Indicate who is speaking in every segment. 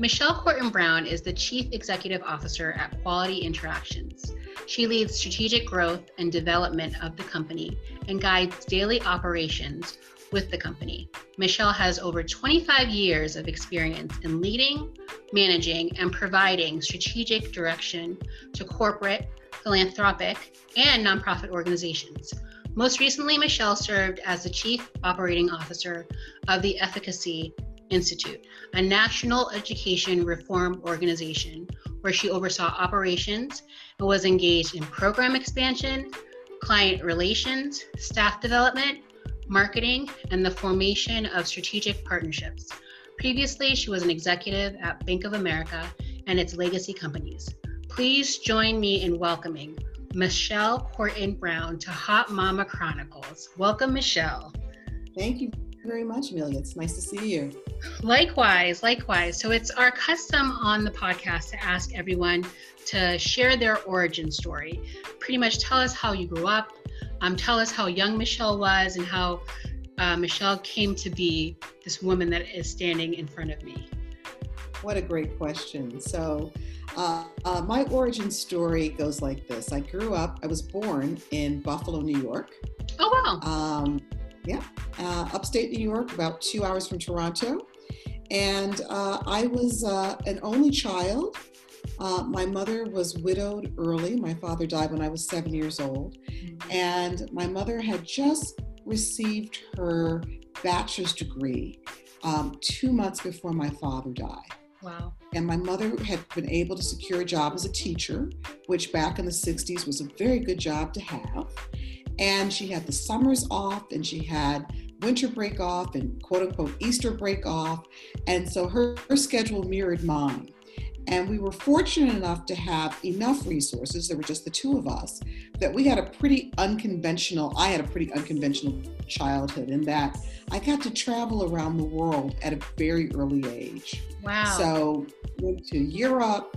Speaker 1: Michelle Courton Brown is the Chief Executive Officer at Quality Interactions. She leads strategic growth and development of the company and guides daily operations with the company. Michelle has over 25 years of experience in leading, managing, and providing strategic direction to corporate, philanthropic, and nonprofit organizations. Most recently, Michelle served as the Chief Operating Officer of the Efficacy Institute, a national education reform organization where she oversaw operations and was engaged in program expansion, client relations, staff development, marketing, and the formation of strategic partnerships. Previously, she was an executive at Bank of America and its legacy companies. Please join me in welcoming Michelle Courton Brown to Hot Mama Chronicles. Welcome, Michelle.
Speaker 2: Thank you very much, Amelia. It's nice to see you.
Speaker 1: Likewise, likewise. So it's our custom on the podcast to ask everyone to share their origin story. Pretty much tell us how you grew up, um, tell us how young Michelle was, and how uh, Michelle came to be this woman that is standing in front of me.
Speaker 2: What a great question. So, uh, uh, my origin story goes like this I grew up, I was born in Buffalo, New York.
Speaker 1: Oh, wow.
Speaker 2: Um, yeah, uh, upstate New York, about two hours from Toronto. And uh, I was uh, an only child. Uh, my mother was widowed early. My father died when I was seven years old. And my mother had just received her bachelor's degree um, two months before my father died.
Speaker 1: Wow.
Speaker 2: And my mother had been able to secure a job as a teacher, which back in the 60s was a very good job to have and she had the summers off and she had winter break off and quote unquote Easter break off. And so her, her schedule mirrored mine. And we were fortunate enough to have enough resources, there were just the two of us, that we had a pretty unconventional, I had a pretty unconventional childhood in that I got to travel around the world at a very early age.
Speaker 1: Wow.
Speaker 2: So went to Europe,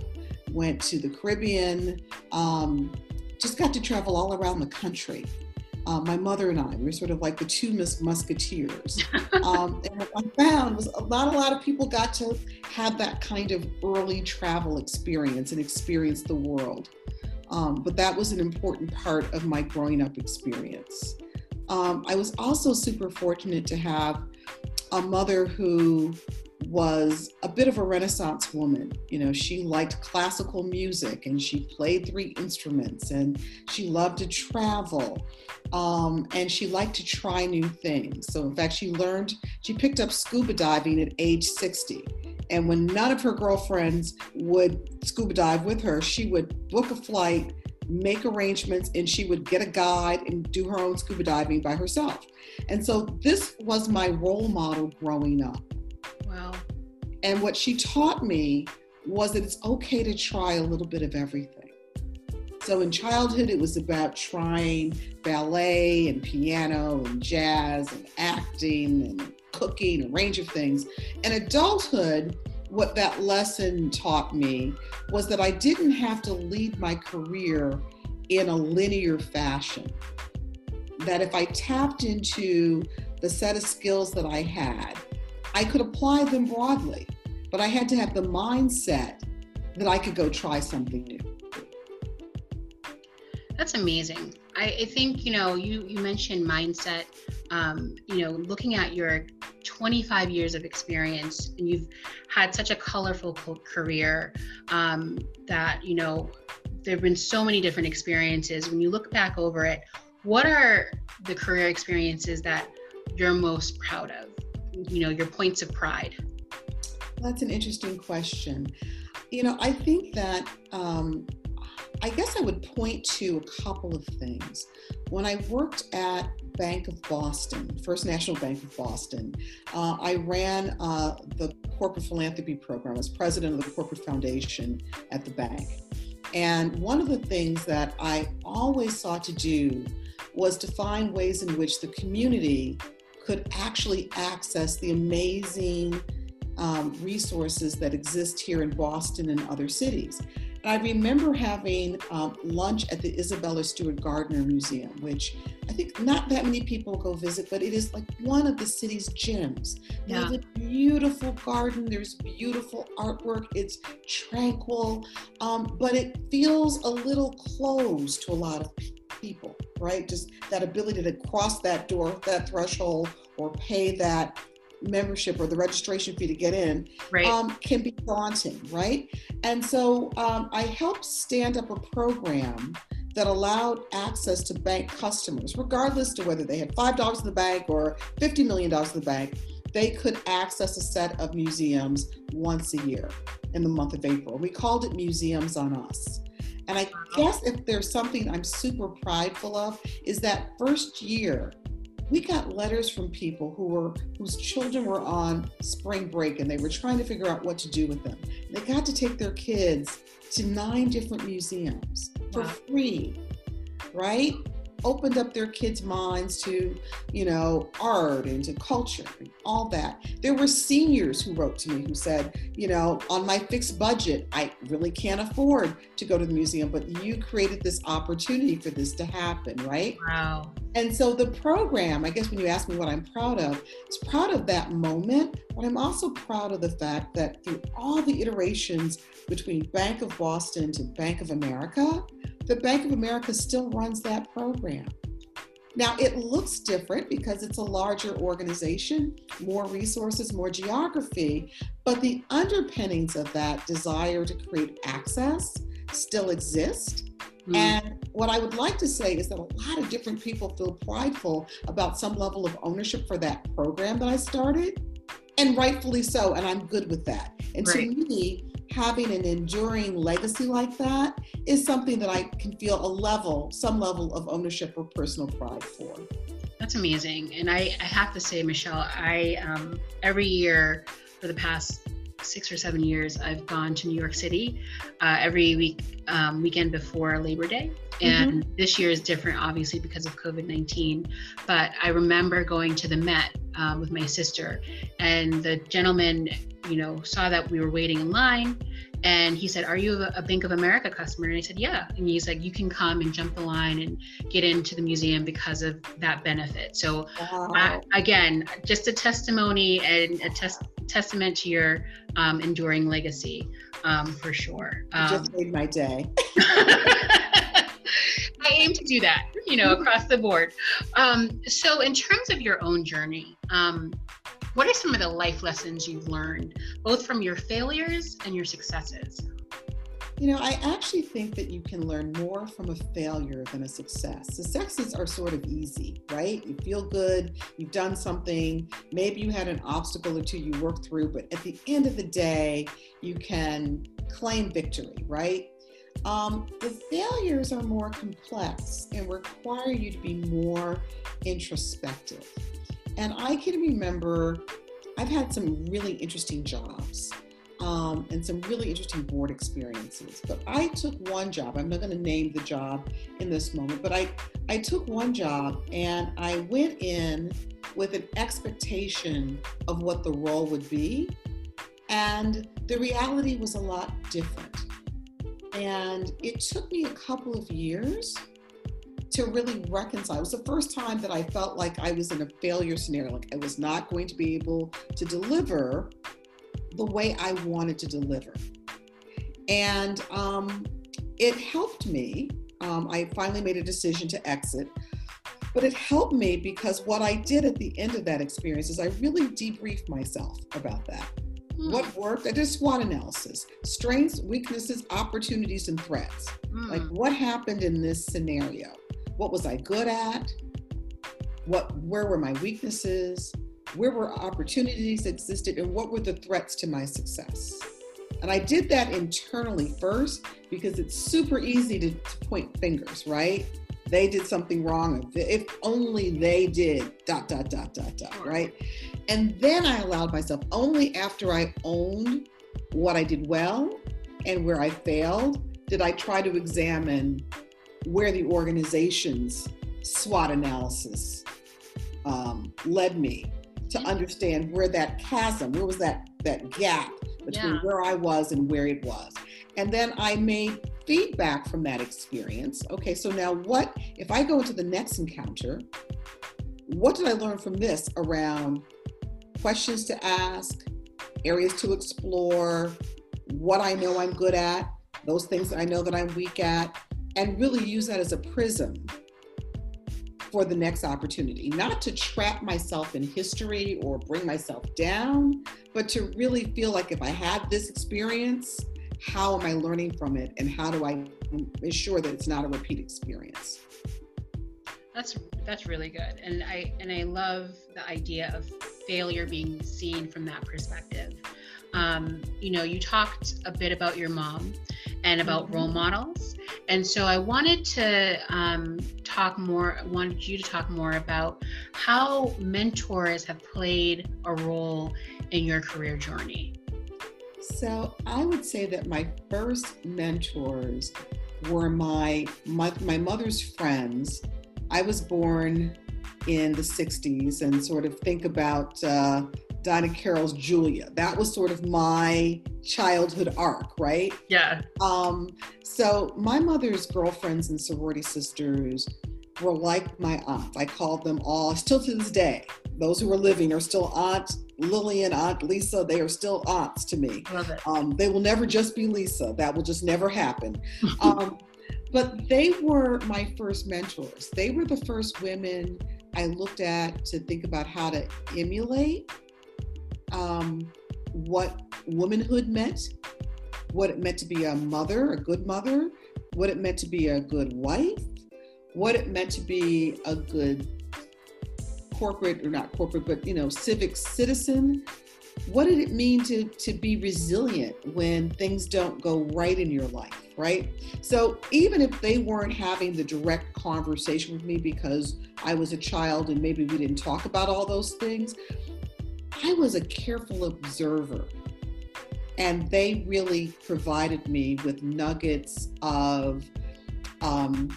Speaker 2: went to the Caribbean, um, just got to travel all around the country uh, my mother and I. We were sort of like the two mus- musketeers. Um, and what I found was a lot, a lot of people got to have that kind of early travel experience and experience the world. Um, but that was an important part of my growing up experience. Um, I was also super fortunate to have a mother who was a bit of a renaissance woman. You know she liked classical music and she played three instruments and she loved to travel um, and she liked to try new things. So in fact she learned she picked up scuba diving at age 60 and when none of her girlfriends would scuba dive with her she would book a flight make arrangements and she would get a guide and do her own scuba diving by herself. And so this was my role model growing up
Speaker 1: Wow.
Speaker 2: And what she taught me was that it's okay to try a little bit of everything. So in childhood, it was about trying ballet and piano and jazz and acting and cooking, a range of things. In adulthood, what that lesson taught me was that I didn't have to lead my career in a linear fashion. That if I tapped into the set of skills that I had, I could apply them broadly, but I had to have the mindset that I could go try something new.
Speaker 1: That's amazing. I, I think, you know, you, you mentioned mindset, um, you know, looking at your 25 years of experience and you've had such a colorful career um, that, you know, there have been so many different experiences. When you look back over it, what are the career experiences that you're most proud of? You know your points of pride?
Speaker 2: That's an interesting question. You know i think that um, i guess i would point to a couple of things. When i worked at bank of boston first national bank of boston uh, i ran uh, the corporate philanthropy program as president of the corporate foundation at the bank. And one of the things that i always sought to do was to find ways in which the community could actually access the amazing um, resources that exist here in Boston and other cities. I remember having um, lunch at the Isabella Stewart Gardner Museum, which I think not that many people go visit, but it is like one of the city's gems. Yeah. There's a beautiful garden, there's beautiful artwork, it's tranquil, um, but it feels a little closed to a lot of people, right? Just that ability to cross that door, that threshold, or pay that membership or the registration fee to get in
Speaker 1: right. um,
Speaker 2: can be daunting, right? And so um, I helped stand up a program that allowed access to bank customers, regardless to whether they had $5 in the bank or $50 million in the bank, they could access a set of museums once a year in the month of April. We called it Museums on Us. And I guess if there's something I'm super prideful of, is that first year we got letters from people who were whose children were on spring break and they were trying to figure out what to do with them. They got to take their kids to nine different museums for free, right? Opened up their kids' minds to, you know, art and to culture and all that. There were seniors who wrote to me who said, you know, on my fixed budget, I really can't afford to go to the museum, but you created this opportunity for this to happen, right?
Speaker 1: Wow.
Speaker 2: And so the program, I guess when you ask me what I'm proud of, it's proud of that moment, but I'm also proud of the fact that through all the iterations between Bank of Boston to Bank of America, the Bank of America still runs that program. Now, it looks different because it's a larger organization, more resources, more geography, but the underpinnings of that desire to create access still exist. Mm. And what I would like to say is that a lot of different people feel prideful about some level of ownership for that program that I started, and rightfully so. And I'm good with that. And right. to me, having an enduring legacy like that is something that I can feel a level, some level of ownership or personal pride for.
Speaker 1: That's amazing. And I, I have to say, Michelle, I um, every year for the past six or seven years, I've gone to New York City uh, every week um, weekend before Labor Day. And mm-hmm. this year is different, obviously, because of COVID 19. But I remember going to the Met um, with my sister, and the gentleman you know, saw that we were waiting in line and he said, Are you a Bank of America customer? And I said, Yeah. And he's like, You can come and jump the line and get into the museum because of that benefit. So, wow. I, again, just a testimony and a tes- testament to your um, enduring legacy um, for sure.
Speaker 2: Um, just made my day.
Speaker 1: I aim to do that, you know, across the board. Um, so, in terms of your own journey, um, what are some of the life lessons you've learned, both from your failures and your successes?
Speaker 2: You know, I actually think that you can learn more from a failure than a success. Successes are sort of easy, right? You feel good, you've done something, maybe you had an obstacle or two you worked through, but at the end of the day, you can claim victory, right? Um, the failures are more complex and require you to be more introspective. And I can remember I've had some really interesting jobs um, and some really interesting board experiences. But I took one job, I'm not going to name the job in this moment, but I, I took one job and I went in with an expectation of what the role would be. And the reality was a lot different. And it took me a couple of years to really reconcile. It was the first time that I felt like I was in a failure scenario, like I was not going to be able to deliver the way I wanted to deliver. And um, it helped me. Um, I finally made a decision to exit. But it helped me because what I did at the end of that experience is I really debriefed myself about that. Mm. What worked? I did a SWOT analysis strengths, weaknesses, opportunities, and threats. Mm. Like what happened in this scenario? What was I good at? What where were my weaknesses? Where were opportunities existed and what were the threats to my success? And I did that internally first because it's super easy to, to point fingers, right? They did something wrong. If only they did dot dot dot dot dot, right? And then I allowed myself only after I owned what I did well and where I failed did I try to examine where the organization's SWOT analysis um, led me to understand where that chasm, where was that that gap between yeah. where I was and where it was. And then I made feedback from that experience. Okay, so now what, if I go into the next encounter, what did I learn from this around questions to ask, areas to explore, what I know I'm good at, those things that I know that I'm weak at, and really use that as a prism for the next opportunity. Not to trap myself in history or bring myself down, but to really feel like if I had this experience, how am I learning from it and how do I ensure that it's not a repeat experience?
Speaker 1: That's that's really good. And I and I love the idea of failure being seen from that perspective. Um, you know, you talked a bit about your mom and about mm-hmm. role models. And so I wanted to um, talk more, wanted you to talk more about how mentors have played a role in your career journey.
Speaker 2: So I would say that my first mentors were my, my, my mother's friends. I was born in the 60s and sort of think about uh, Diahann Carroll's Julia. That was sort of my childhood arc, right?
Speaker 1: Yeah.
Speaker 2: Um, so my mother's girlfriends and sorority sisters were like my aunts. I called them all, still to this day, those who are living are still Aunt Lillian, Aunt Lisa. They are still aunts to me.
Speaker 1: Love it.
Speaker 2: Um, they will never just be Lisa. That will just never happen. um, but they were my first mentors. They were the first women I looked at to think about how to emulate um, what womanhood meant, what it meant to be a mother, a good mother, what it meant to be a good wife, what it meant to be a good corporate or not corporate, but you know, civic citizen. What did it mean to to be resilient when things don't go right in your life, right? So even if they weren't having the direct conversation with me because I was a child and maybe we didn't talk about all those things, I was a careful observer. And they really provided me with nuggets of, um,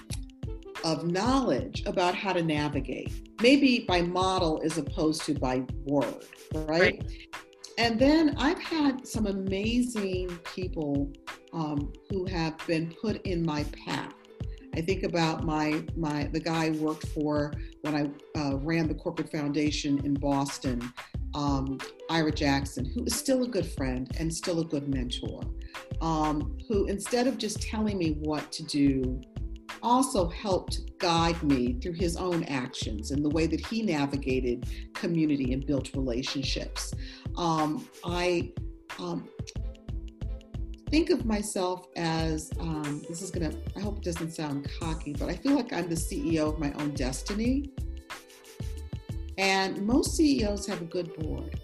Speaker 2: of knowledge about how to navigate, maybe by model as opposed to by word, right? right. And then I've had some amazing people um, who have been put in my path. I think about my my the guy I worked for when I uh, ran the corporate foundation in Boston um, Ira Jackson, who is still a good friend and still a good mentor, um, who instead of just telling me what to do, also helped guide me through his own actions and the way that he navigated community and built relationships. Um, I um, think of myself as um, this is gonna, I hope it doesn't sound cocky, but I feel like I'm the CEO of my own destiny. And most CEOs have a good board.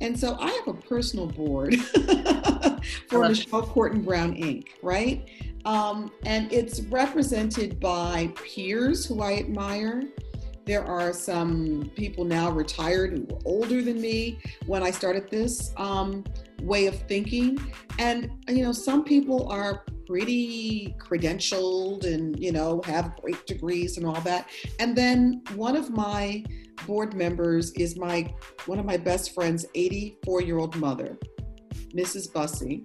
Speaker 2: And so I have a personal board for Michelle Courton Brown Inc., right? Um, and it's represented by peers who I admire. There are some people now retired who were older than me when I started this um, way of thinking. And, you know, some people are pretty credentialed and you know have great degrees and all that. And then one of my board members is my one of my best friends 84 year old mother mrs bussey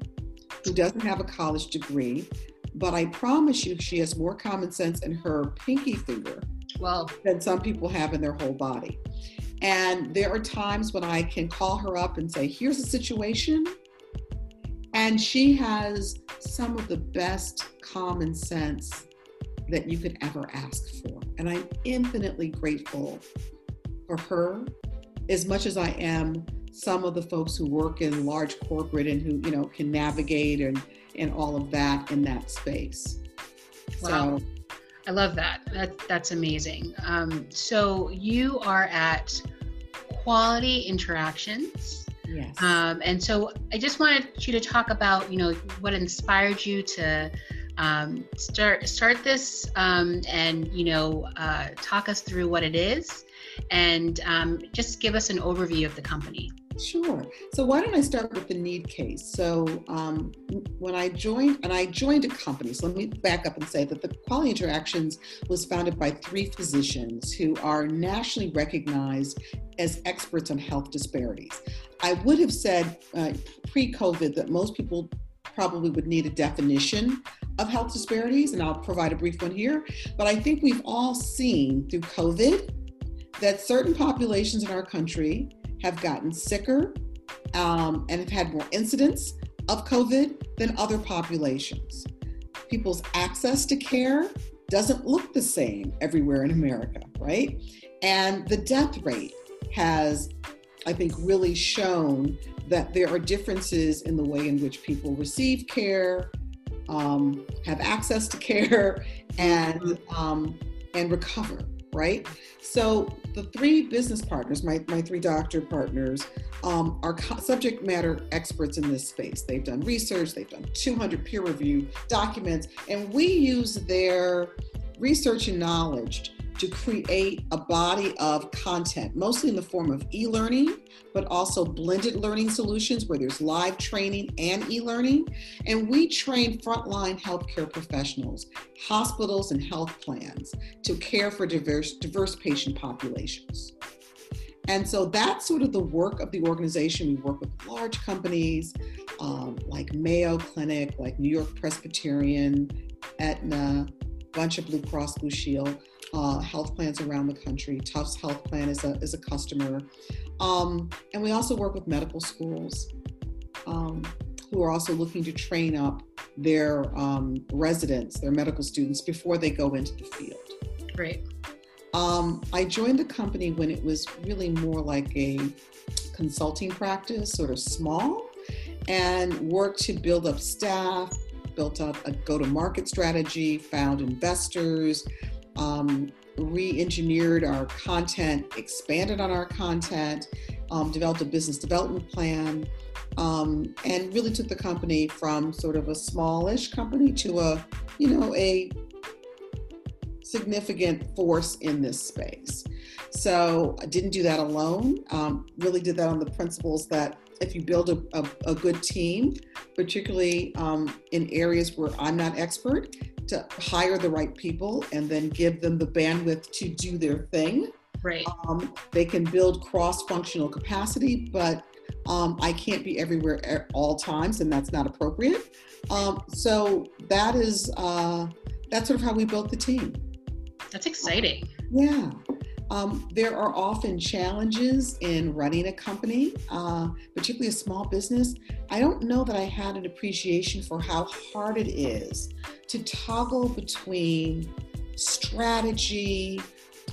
Speaker 2: who doesn't have a college degree but i promise you she has more common sense in her pinky finger
Speaker 1: well
Speaker 2: than some people have in their whole body and there are times when i can call her up and say here's a situation and she has some of the best common sense that you could ever ask for. And I'm infinitely grateful for her as much as I am some of the folks who work in large corporate and who, you know, can navigate and, and all of that in that space.
Speaker 1: Wow. So, I love that. that that's amazing. Um, so you are at Quality Interactions.
Speaker 2: Yes.
Speaker 1: Um, and so I just wanted you to talk about, you know, what inspired you to um, start start this um, and you know uh, talk us through what it is and um, just give us an overview of the company.
Speaker 2: Sure. So why don't I start with the need case? So um, when I joined, and I joined a company, so let me back up and say that the Quality Interactions was founded by three physicians who are nationally recognized as experts on health disparities. I would have said uh, pre-COVID that most people probably would need a definition of health disparities, and I'll provide a brief one here. But I think we've all seen through COVID that certain populations in our country have gotten sicker um, and have had more incidents of COVID than other populations. People's access to care doesn't look the same everywhere in America, right? And the death rate has, I think, really shown that there are differences in the way in which people receive care, um, have access to care, and um, and recover. Right. So the three business partners, my, my three doctor partners, um, are co- subject matter experts in this space. They've done research, they've done 200 peer review documents, and we use their research and knowledge to create a body of content, mostly in the form of e learning, but also blended learning solutions where there's live training and e learning. And we train frontline healthcare professionals, hospitals, and health plans to care for diverse, diverse patient populations. And so that's sort of the work of the organization. We work with large companies um, like Mayo Clinic, like New York Presbyterian, Aetna, bunch of Blue Cross Blue Shield uh, health plans around the country. Tufts Health Plan is a, is a customer. Um, and we also work with medical schools um, who are also looking to train up their um, residents, their medical students, before they go into the field.
Speaker 1: Great.
Speaker 2: Um, I joined the company when it was really more like a consulting practice, sort of small, and worked to build up staff, built up a go to market strategy, found investors, um, re engineered our content, expanded on our content, um, developed a business development plan, um, and really took the company from sort of a smallish company to a, you know, a significant force in this space. So I didn't do that alone. Um, really did that on the principles that if you build a, a, a good team, particularly um, in areas where I'm not expert, to hire the right people and then give them the bandwidth to do their thing.
Speaker 1: Right.
Speaker 2: Um, they can build cross-functional capacity, but um, I can't be everywhere at all times, and that's not appropriate. Um, so that is uh, that's sort of how we built the team.
Speaker 1: That's exciting.
Speaker 2: Yeah. Um, there are often challenges in running a company, uh, particularly a small business. I don't know that I had an appreciation for how hard it is to toggle between strategy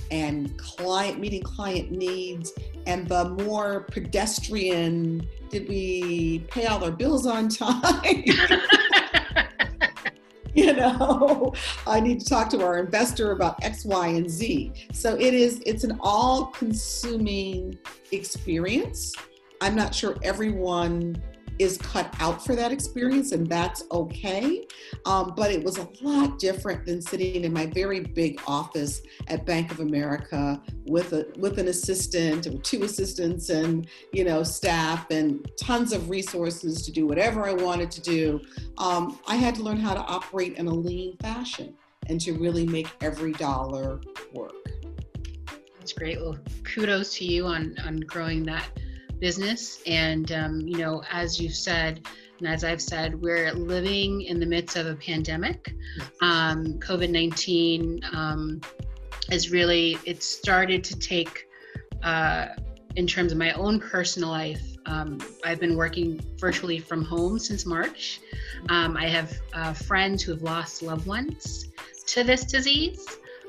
Speaker 2: and client meeting client needs and the more pedestrian did we pay all our bills on time you know i need to talk to our investor about x y and z. So it is it's an all consuming experience. I'm not sure everyone is cut out for that experience, and that's okay. Um, but it was a lot different than sitting in my very big office at Bank of America with a with an assistant or two assistants and you know staff and tons of resources to do whatever I wanted to do. Um, I had to learn how to operate in a lean fashion and to really make every dollar work.
Speaker 1: That's great. Well, kudos to you on on growing that business. And, um, you know, as you've said, and as I've said, we're living in the midst of a pandemic. Um, COVID 19 um, is really, it started to take, uh, in terms of my own personal life, um, I've been working virtually from home since March. Um, I have uh, friends who have lost loved ones to this disease.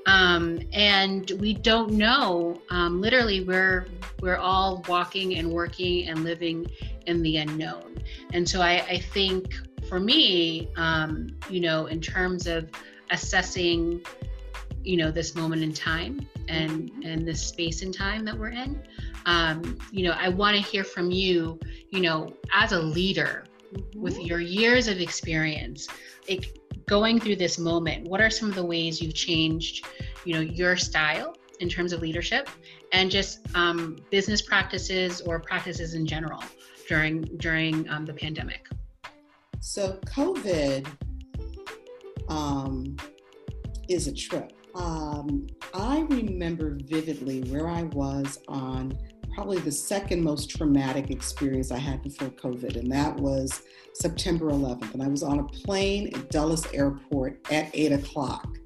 Speaker 1: Um, and we don't know. Um, literally, we're we're all walking and working and living in the unknown. And so I, I think for me, um, you know, in terms of assessing, you know, this moment in time and and this space and time that we're in, um, you know, I want to hear from you, you know, as a leader with mm-hmm. your years of experience, like going through this moment, what are some of the ways you've changed, you know, your style in terms of leadership and just um, business practices or practices in general during during um, the pandemic?
Speaker 2: So COVID um, is a trip. Um, I remember vividly where I was on probably the second most traumatic experience I had before COVID, and that was September 11th. And I was on a plane at Dulles Airport at 8 o'clock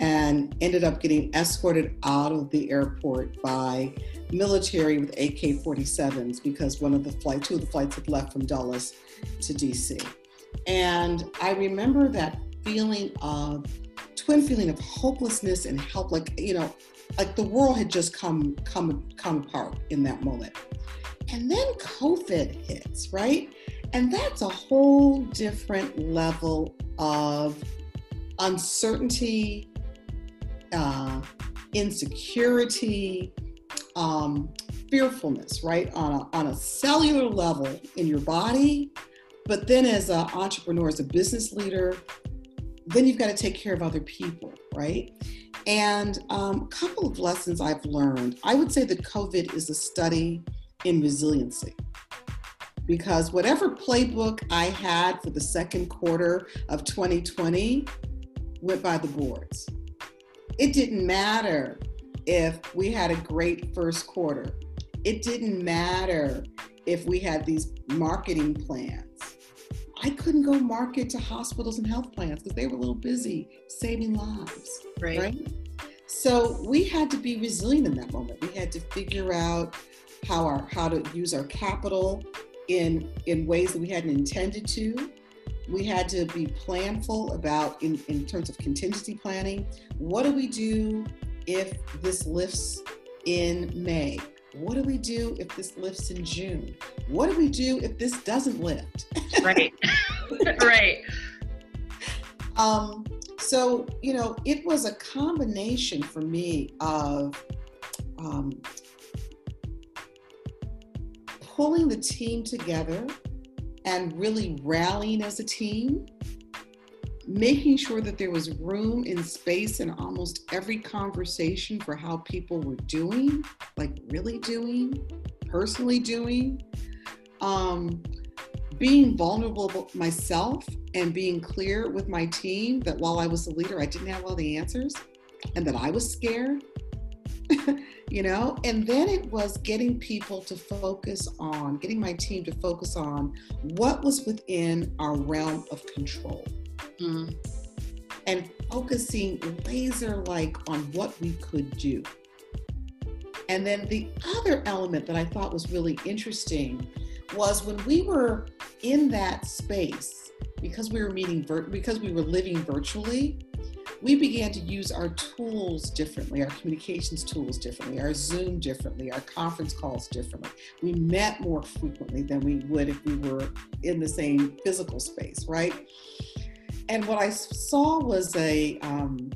Speaker 2: and ended up getting escorted out of the airport by military with AK 47s because one of the flight, two of the flights had left from Dulles to DC. And I remember that feeling of twin feeling of hopelessness and help, like, you know, like the world had just come come come apart in that moment. And then COVID hits, right? And that's a whole different level of uncertainty, uh, insecurity, um, fearfulness, right? On a, on a cellular level in your body, but then as an entrepreneur, as a business leader, then you've got to take care of other people, right? And um, a couple of lessons I've learned. I would say that COVID is a study in resiliency because whatever playbook I had for the second quarter of 2020 went by the boards. It didn't matter if we had a great first quarter. It didn't matter if we had these marketing plans. I couldn't go market to hospitals and health plans because they were a little busy saving lives.
Speaker 1: Right. right.
Speaker 2: So we had to be resilient in that moment. We had to figure out how our how to use our capital in in ways that we hadn't intended to. We had to be planful about in, in terms of contingency planning. What do we do if this lifts in May? What do we do if this lifts in June? What do we do if this doesn't lift?
Speaker 1: right. right.
Speaker 2: Um, so, you know, it was a combination for me of um, pulling the team together and really rallying as a team, making sure that there was room and space in almost every conversation for how people were doing, like really doing, personally doing. Um, being vulnerable myself and being clear with my team that while I was the leader, I didn't have all the answers and that I was scared, you know? And then it was getting people to focus on, getting my team to focus on what was within our realm of control. Mm-hmm. And focusing laser like on what we could do. And then the other element that I thought was really interesting was when we were in that space, because we were meeting, vir- because we were living virtually, we began to use our tools differently, our communications tools differently, our Zoom differently, our conference calls differently. We met more frequently than we would if we were in the same physical space, right? And what I saw was a um,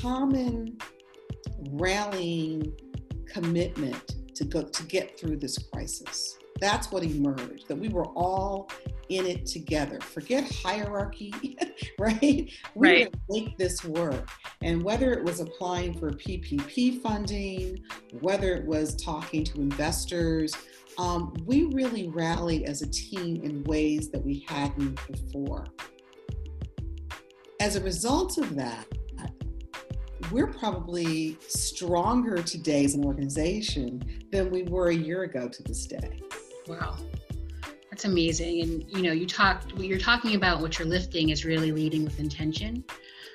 Speaker 2: common rallying commitment to go to get through this crisis. That's what emerged, that we were all in it together. Forget hierarchy, right? We
Speaker 1: right.
Speaker 2: make this work. And whether it was applying for PPP funding, whether it was talking to investors, um, we really rallied as a team in ways that we hadn't before. As a result of that, we're probably stronger today as an organization than we were a year ago to this day.
Speaker 1: Wow. That's amazing. And you know, you talked what you're talking about what you're lifting is really leading with intention.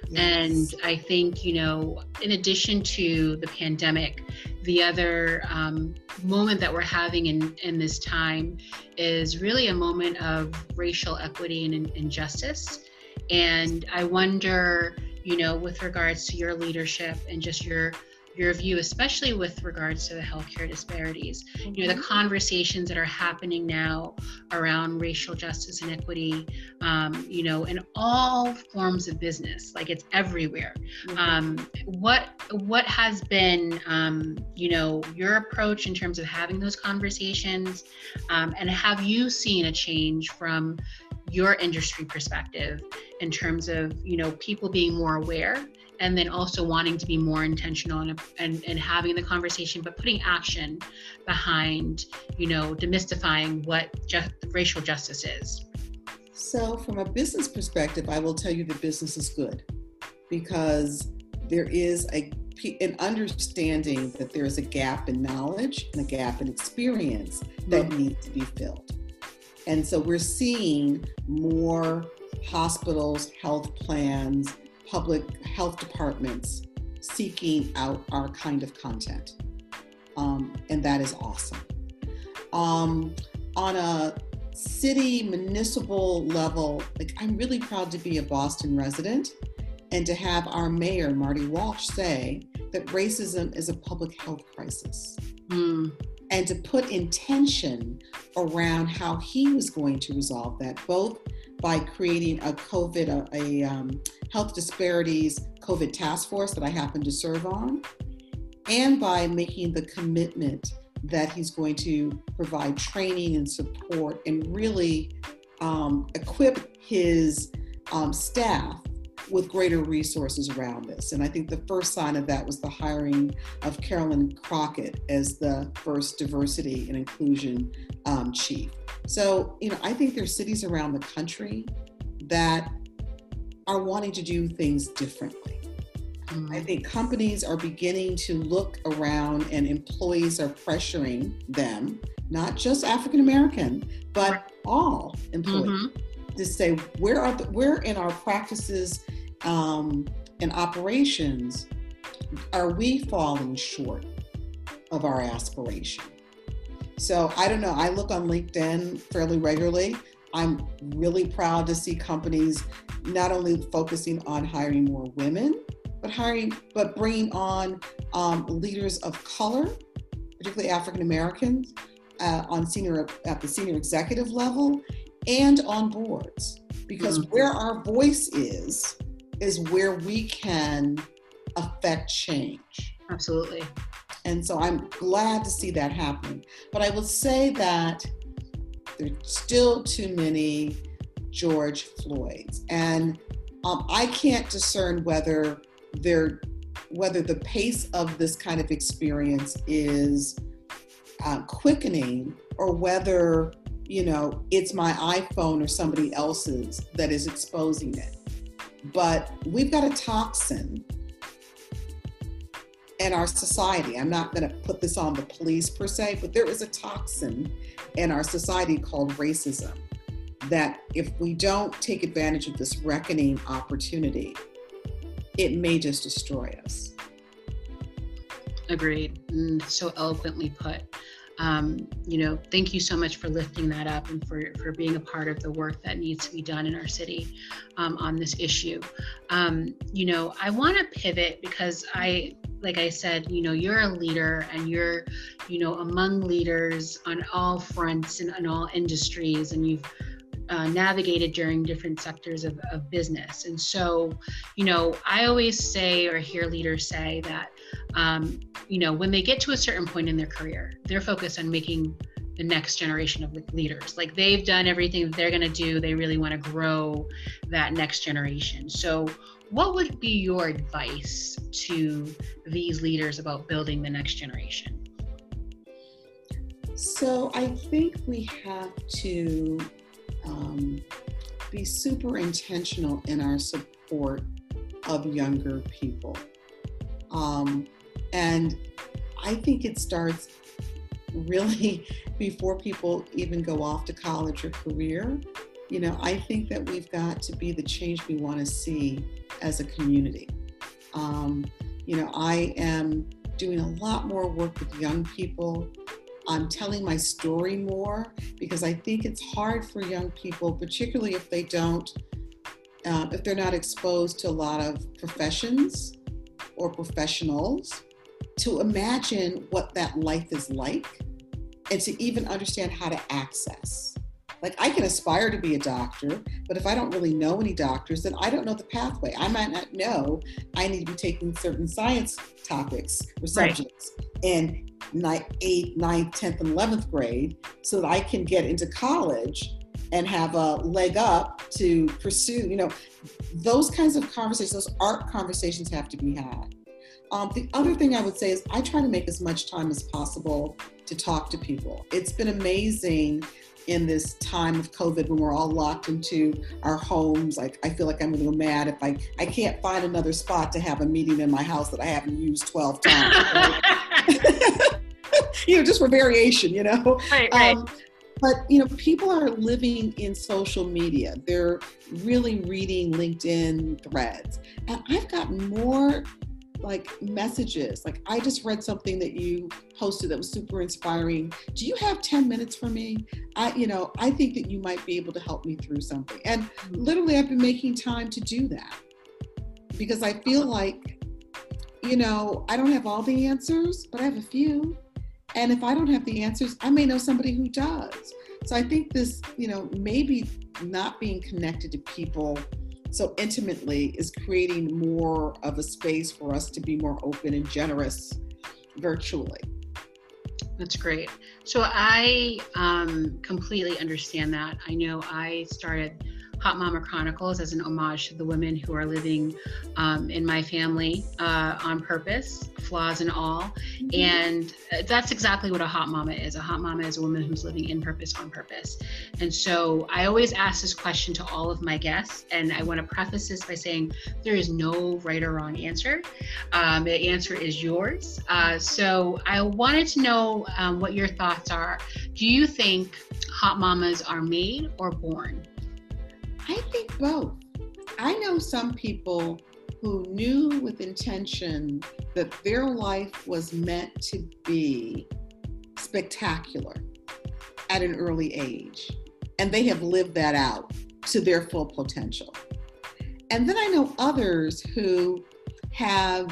Speaker 1: Yes. And I think, you know, in addition to the pandemic, the other um, moment that we're having in, in this time is really a moment of racial equity and injustice. And I wonder, you know, with regards to your leadership and just your your view, especially with regards to the healthcare disparities. Mm-hmm. You know, the mm-hmm. conversations that are happening now around racial justice and equity, um, you know, in all forms of business, like it's everywhere. Mm-hmm. Um, what what has been, um, you know, your approach in terms of having those conversations, um, and have you seen a change from your industry perspective in terms of you know people being more aware and then also wanting to be more intentional and, and, and having the conversation but putting action behind you know demystifying what just racial justice is
Speaker 2: so from a business perspective i will tell you the business is good because there is a in understanding that there's a gap in knowledge and a gap in experience that mm-hmm. needs to be filled. And so we're seeing more hospitals, health plans, public health departments seeking out our kind of content. Um, and that is awesome. Um, on a city municipal level, like I'm really proud to be a Boston resident and to have our mayor, Marty Walsh, say that racism is a public health crisis. Mm. And to put intention around how he was going to resolve that, both by creating a COVID, a, a um, health disparities COVID task force that I happen to serve on, and by making the commitment that he's going to provide training and support and really um, equip his um, staff with greater resources around this. And I think the first sign of that was the hiring of Karilyn Crockett as the first diversity and inclusion um, chief. So, you know, I think there's cities around the country that are wanting to do things differently. Mm-hmm. I think companies are beginning to look around and employees are pressuring them, not just African American, but all employees. Mm-hmm to say where are the, where in our practices um, and operations are we falling short of our aspiration? So I don't know. I look on LinkedIn fairly regularly. I'm really proud to see companies not only focusing on hiring more women, but hiring, but bringing on um, leaders of color, particularly African Americans, uh, on senior at the senior executive level, and on boards. Because mm-hmm. where our voice is, is where we can affect change.
Speaker 1: Absolutely.
Speaker 2: And so I'm glad to see that happening. But I will say that there's still too many George Floyds. And um, I can't discern whether they're whether the pace of this kind of experience is uh, quickening or whether you know it's my iphone or somebody else's that is exposing it but we've got a toxin in our society. I'm not going to put this on the police per se, but there is a toxin in our society called racism that if we don't take advantage of this reckoning opportunity, it may just destroy us.
Speaker 1: Agreed. So eloquently put um, you know, thank you so much for lifting that up and for, for being a part of the work that needs to be done in our city um, on this issue. Um, you know, I want to pivot because I, like I said, you know, you're a leader and you're, you know, among leaders on all fronts and in all industries, and you've uh, navigated during different sectors of, of business. And so, you know, I always say or hear leaders say that um, you know, when they get to a certain point in their career, they're focused on making the next generation of leaders. Like they've done everything they're going to do. They really want to grow that next generation. So, what would be your advice to these leaders about building the next generation?
Speaker 2: So, I think we have to um, be super intentional in our support of younger people. Um, and I think it starts really before people even go off to college or career. You know, I think that we've got to be the change we want to see as a community. Um, you know, I am doing a lot more work with young people. I'm telling my story more because I think it's hard for young people, particularly if they don't, uh, if they're not exposed to a lot of professions or professionals to imagine what that life is like and to even understand how to access. Like I can aspire to be a doctor, but if I don't really know any doctors, then I don't know the pathway. I might not know I need to be taking certain science topics or subjects right. in ninth, eighth, ninth, tenth, and eleventh grade, so that I can get into college and have a leg up to pursue. You know, those kinds of conversations, those art conversations have to be had. Um, the other thing I would say is I try to make as much time as possible to talk to people. It's been amazing in this time of COVID when we're all locked into our homes. Like I feel like I'm going to go mad if I I can't find another spot to have a meeting in my house that I haven't used 12 times. you know, just for variation, you know.
Speaker 1: Right, right. Um,
Speaker 2: but you know, people are living in social media. They're really reading LinkedIn threads, and I've got more like messages. Like I just read something that you posted that was super inspiring. Do you have 10 minutes for me? I, you know, I think that you might be able to help me through something. And mm-hmm. literally I've been making time to do that because I feel like, you know, I don't have all the answers, but I have a few. And if I don't have the answers, I may know somebody who does. So I think this, you know, maybe not being connected to people so intimately is creating more of a space for us to be more open and generous virtually.
Speaker 1: That's great. So I um, completely understand that. I know I started Hot Mama Chronicles as an homage to the women who are living um, in my family uh, on purpose, flaws and all. Mm-hmm. And that's exactly what a hot mama is. A hot mama is a woman who's living in purpose on purpose. And so I always ask this question to all of my guests. And I want to preface this by saying there is no right or wrong answer. Um, the answer is yours. Uh, so I wanted to know um, what your thoughts are. Do you think hot mamas are made or born?
Speaker 2: I think both. I know some people who knew with intention that their life was meant to be spectacular at an early age, and they have lived that out to their full potential. And then I know others who have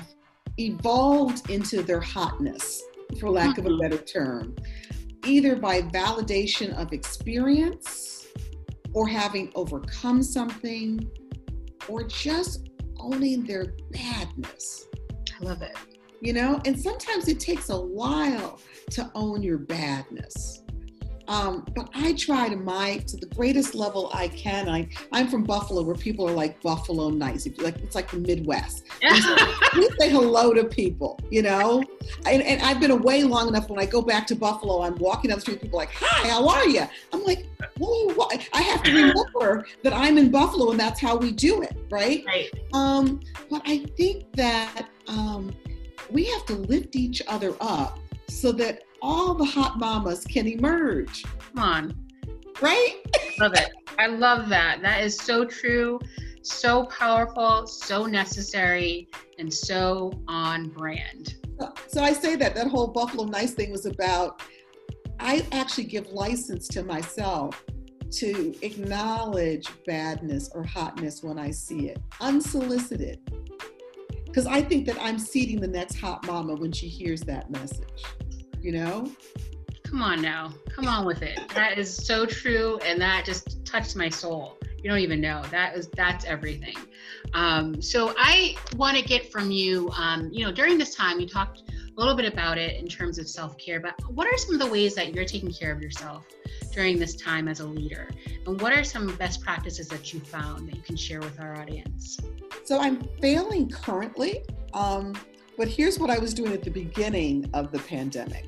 Speaker 2: evolved into their hotness, for lack of a mm-hmm. better term, either by validation of experience or having overcome something or just owning their badness.
Speaker 1: I love it.
Speaker 2: You know, and sometimes it takes a while to own your badness. Um, but I try to my to the greatest level I can. I I'm from Buffalo, where people are like Buffalo nice. If you like, it's like the Midwest. we say hello to people, you know. And, and, I've been away long enough. When I go back to Buffalo, I'm walking down the street. People are like, "Hi, how are you?" I'm like, "Whoa!" I have to remember that I'm in Buffalo, and that's how we do it, right?
Speaker 1: Right.
Speaker 2: Um, but I think that um, we have to lift each other up so that all the hot mamas can emerge.
Speaker 1: Come on.
Speaker 2: Right?
Speaker 1: love it. I love that. That is so true, so powerful, so necessary, and so on brand.
Speaker 2: So I say that that whole Buffalo Nice thing was about I actually give license to myself to acknowledge badness or hotness when I see it, unsolicited. Because I think that I'm seeding the next hot mama when she hears that message you know?
Speaker 1: Come on now. Come on with it. That is so true. And that just touched my soul. You don't even know. That is that's everything. Um, so I want to get from you, um, you know, during this time you talked a little bit about it in terms of self-care, but what are some of the ways that you're taking care of yourself during this time as a leader? And what are some best practices that you found that you can share with our audience?
Speaker 2: So I'm failing currently, um, but here's what I was doing at the beginning of the pandemic.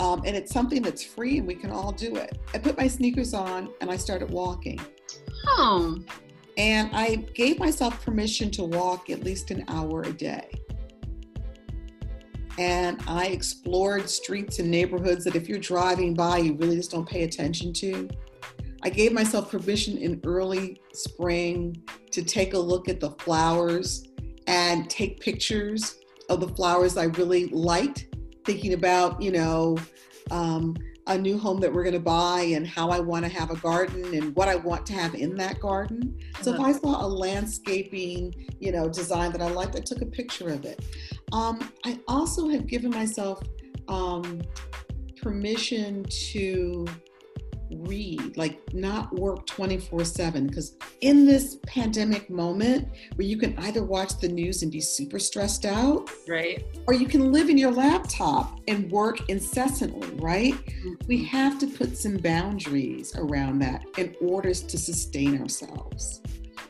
Speaker 2: Um, and it's something that's free and we can all do it. I put my sneakers on and I started walking.
Speaker 1: Oh.
Speaker 2: And I gave myself permission to walk at least an hour a day. And I explored streets and neighborhoods that if you're driving by, you really just don't pay attention to. I gave myself permission in early spring to take a look at the flowers and take pictures of the flowers I really liked thinking about, you know, um, a new home that we're going to buy and how I want to have a garden and what I want to have in that garden. So if I saw a landscaping, you know, design that I liked, I took a picture of it. Um, I also have given myself um, permission to read, like not work 24 7. Because in this pandemic moment where you can either watch the news and be super stressed out,
Speaker 1: right?
Speaker 2: Or you can live in your laptop and work incessantly, right? Mm-hmm. We have to put some boundaries around that in order to sustain ourselves.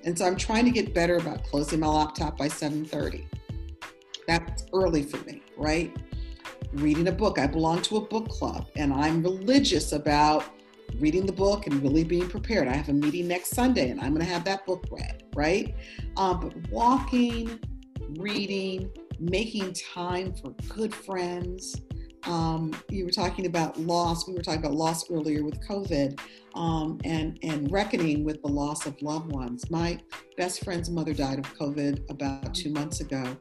Speaker 2: And so I'm trying to get better about closing my laptop by 7:30. That's early for me, right? Reading a book. I belong to a book club and I'm religious about reading the book and really being prepared. I have a meeting next Sunday and I'm going to have that book read, right? Um, but walking, reading, making time for good friends. Um, you were talking about loss. We were talking about loss earlier with COVID um, and, and reckoning with the loss of loved ones. My best friend's mother died of COVID about two months ago.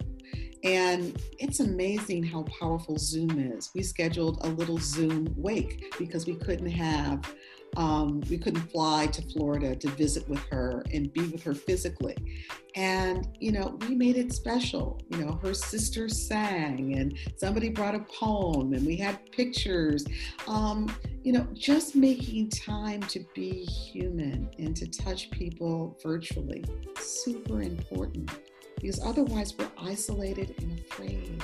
Speaker 2: And it's amazing how powerful Zoom is. We scheduled a little Zoom wake because we couldn't have, um, we couldn't fly to Florida to visit with her and be with her physically. And, you know, we made it special. You know, her sister sang and somebody brought a poem and we had pictures. Um, you know, just making time to be human and to touch people virtually, super important because otherwise we're isolated and afraid.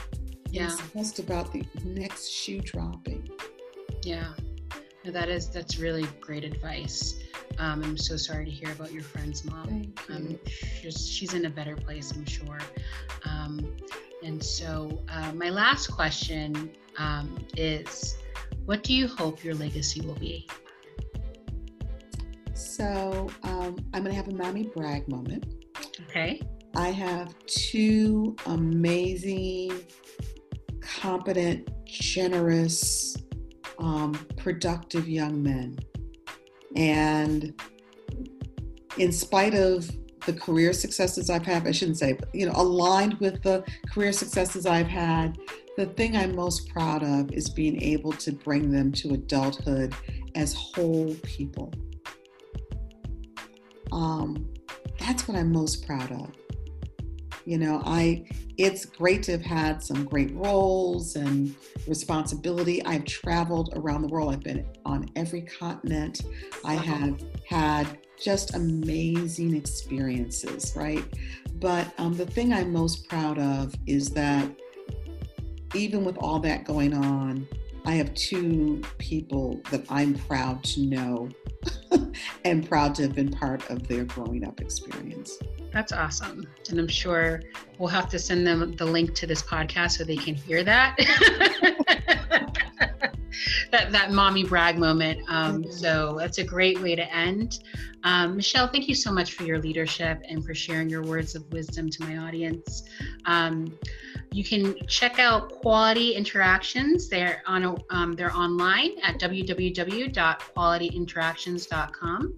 Speaker 1: Yeah.
Speaker 2: It's just about the next shoe dropping.
Speaker 1: Yeah. No, that is that's really great advice. Um, I'm so sorry to hear about your friend's mom. Um, she's, she's in a better place, I'm sure. Um, and so, uh, my last question um, is what do you hope your legacy will be?
Speaker 2: So, um, I'm going to have a mommy brag moment.
Speaker 1: Okay.
Speaker 2: I have two amazing, competent, generous, um, productive young men. And in spite of the career successes I've had, I shouldn't say, but you know, aligned with the career successes I've had, the thing I'm most proud of is being able to bring them to adulthood as whole people. Um, that's what I'm most proud of you know i it's great to have had some great roles and responsibility. I've traveled around the world. I've been on every continent. I have had just amazing experiences right? But um, the thing i'm most proud of is that even with all that going on i have two people that i'm proud to know and proud to have been part of their growing up experience
Speaker 1: that's awesome. And I'm sure we'll have to send them the link to this podcast so they can hear that. that that mommy brag moment. Um, so that's a great way to end. Um, Michelle, thank you so much for your leadership and for sharing your words of wisdom to my audience. Um, you can check out Quality Interactions. They're on um, they're online at www.qualityinteractions.com.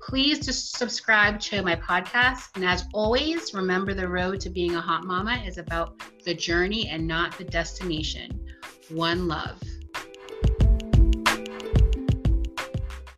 Speaker 1: Please just subscribe to my podcast. And as always, remember the road to being a hot mama is about the journey and not the destination. One love.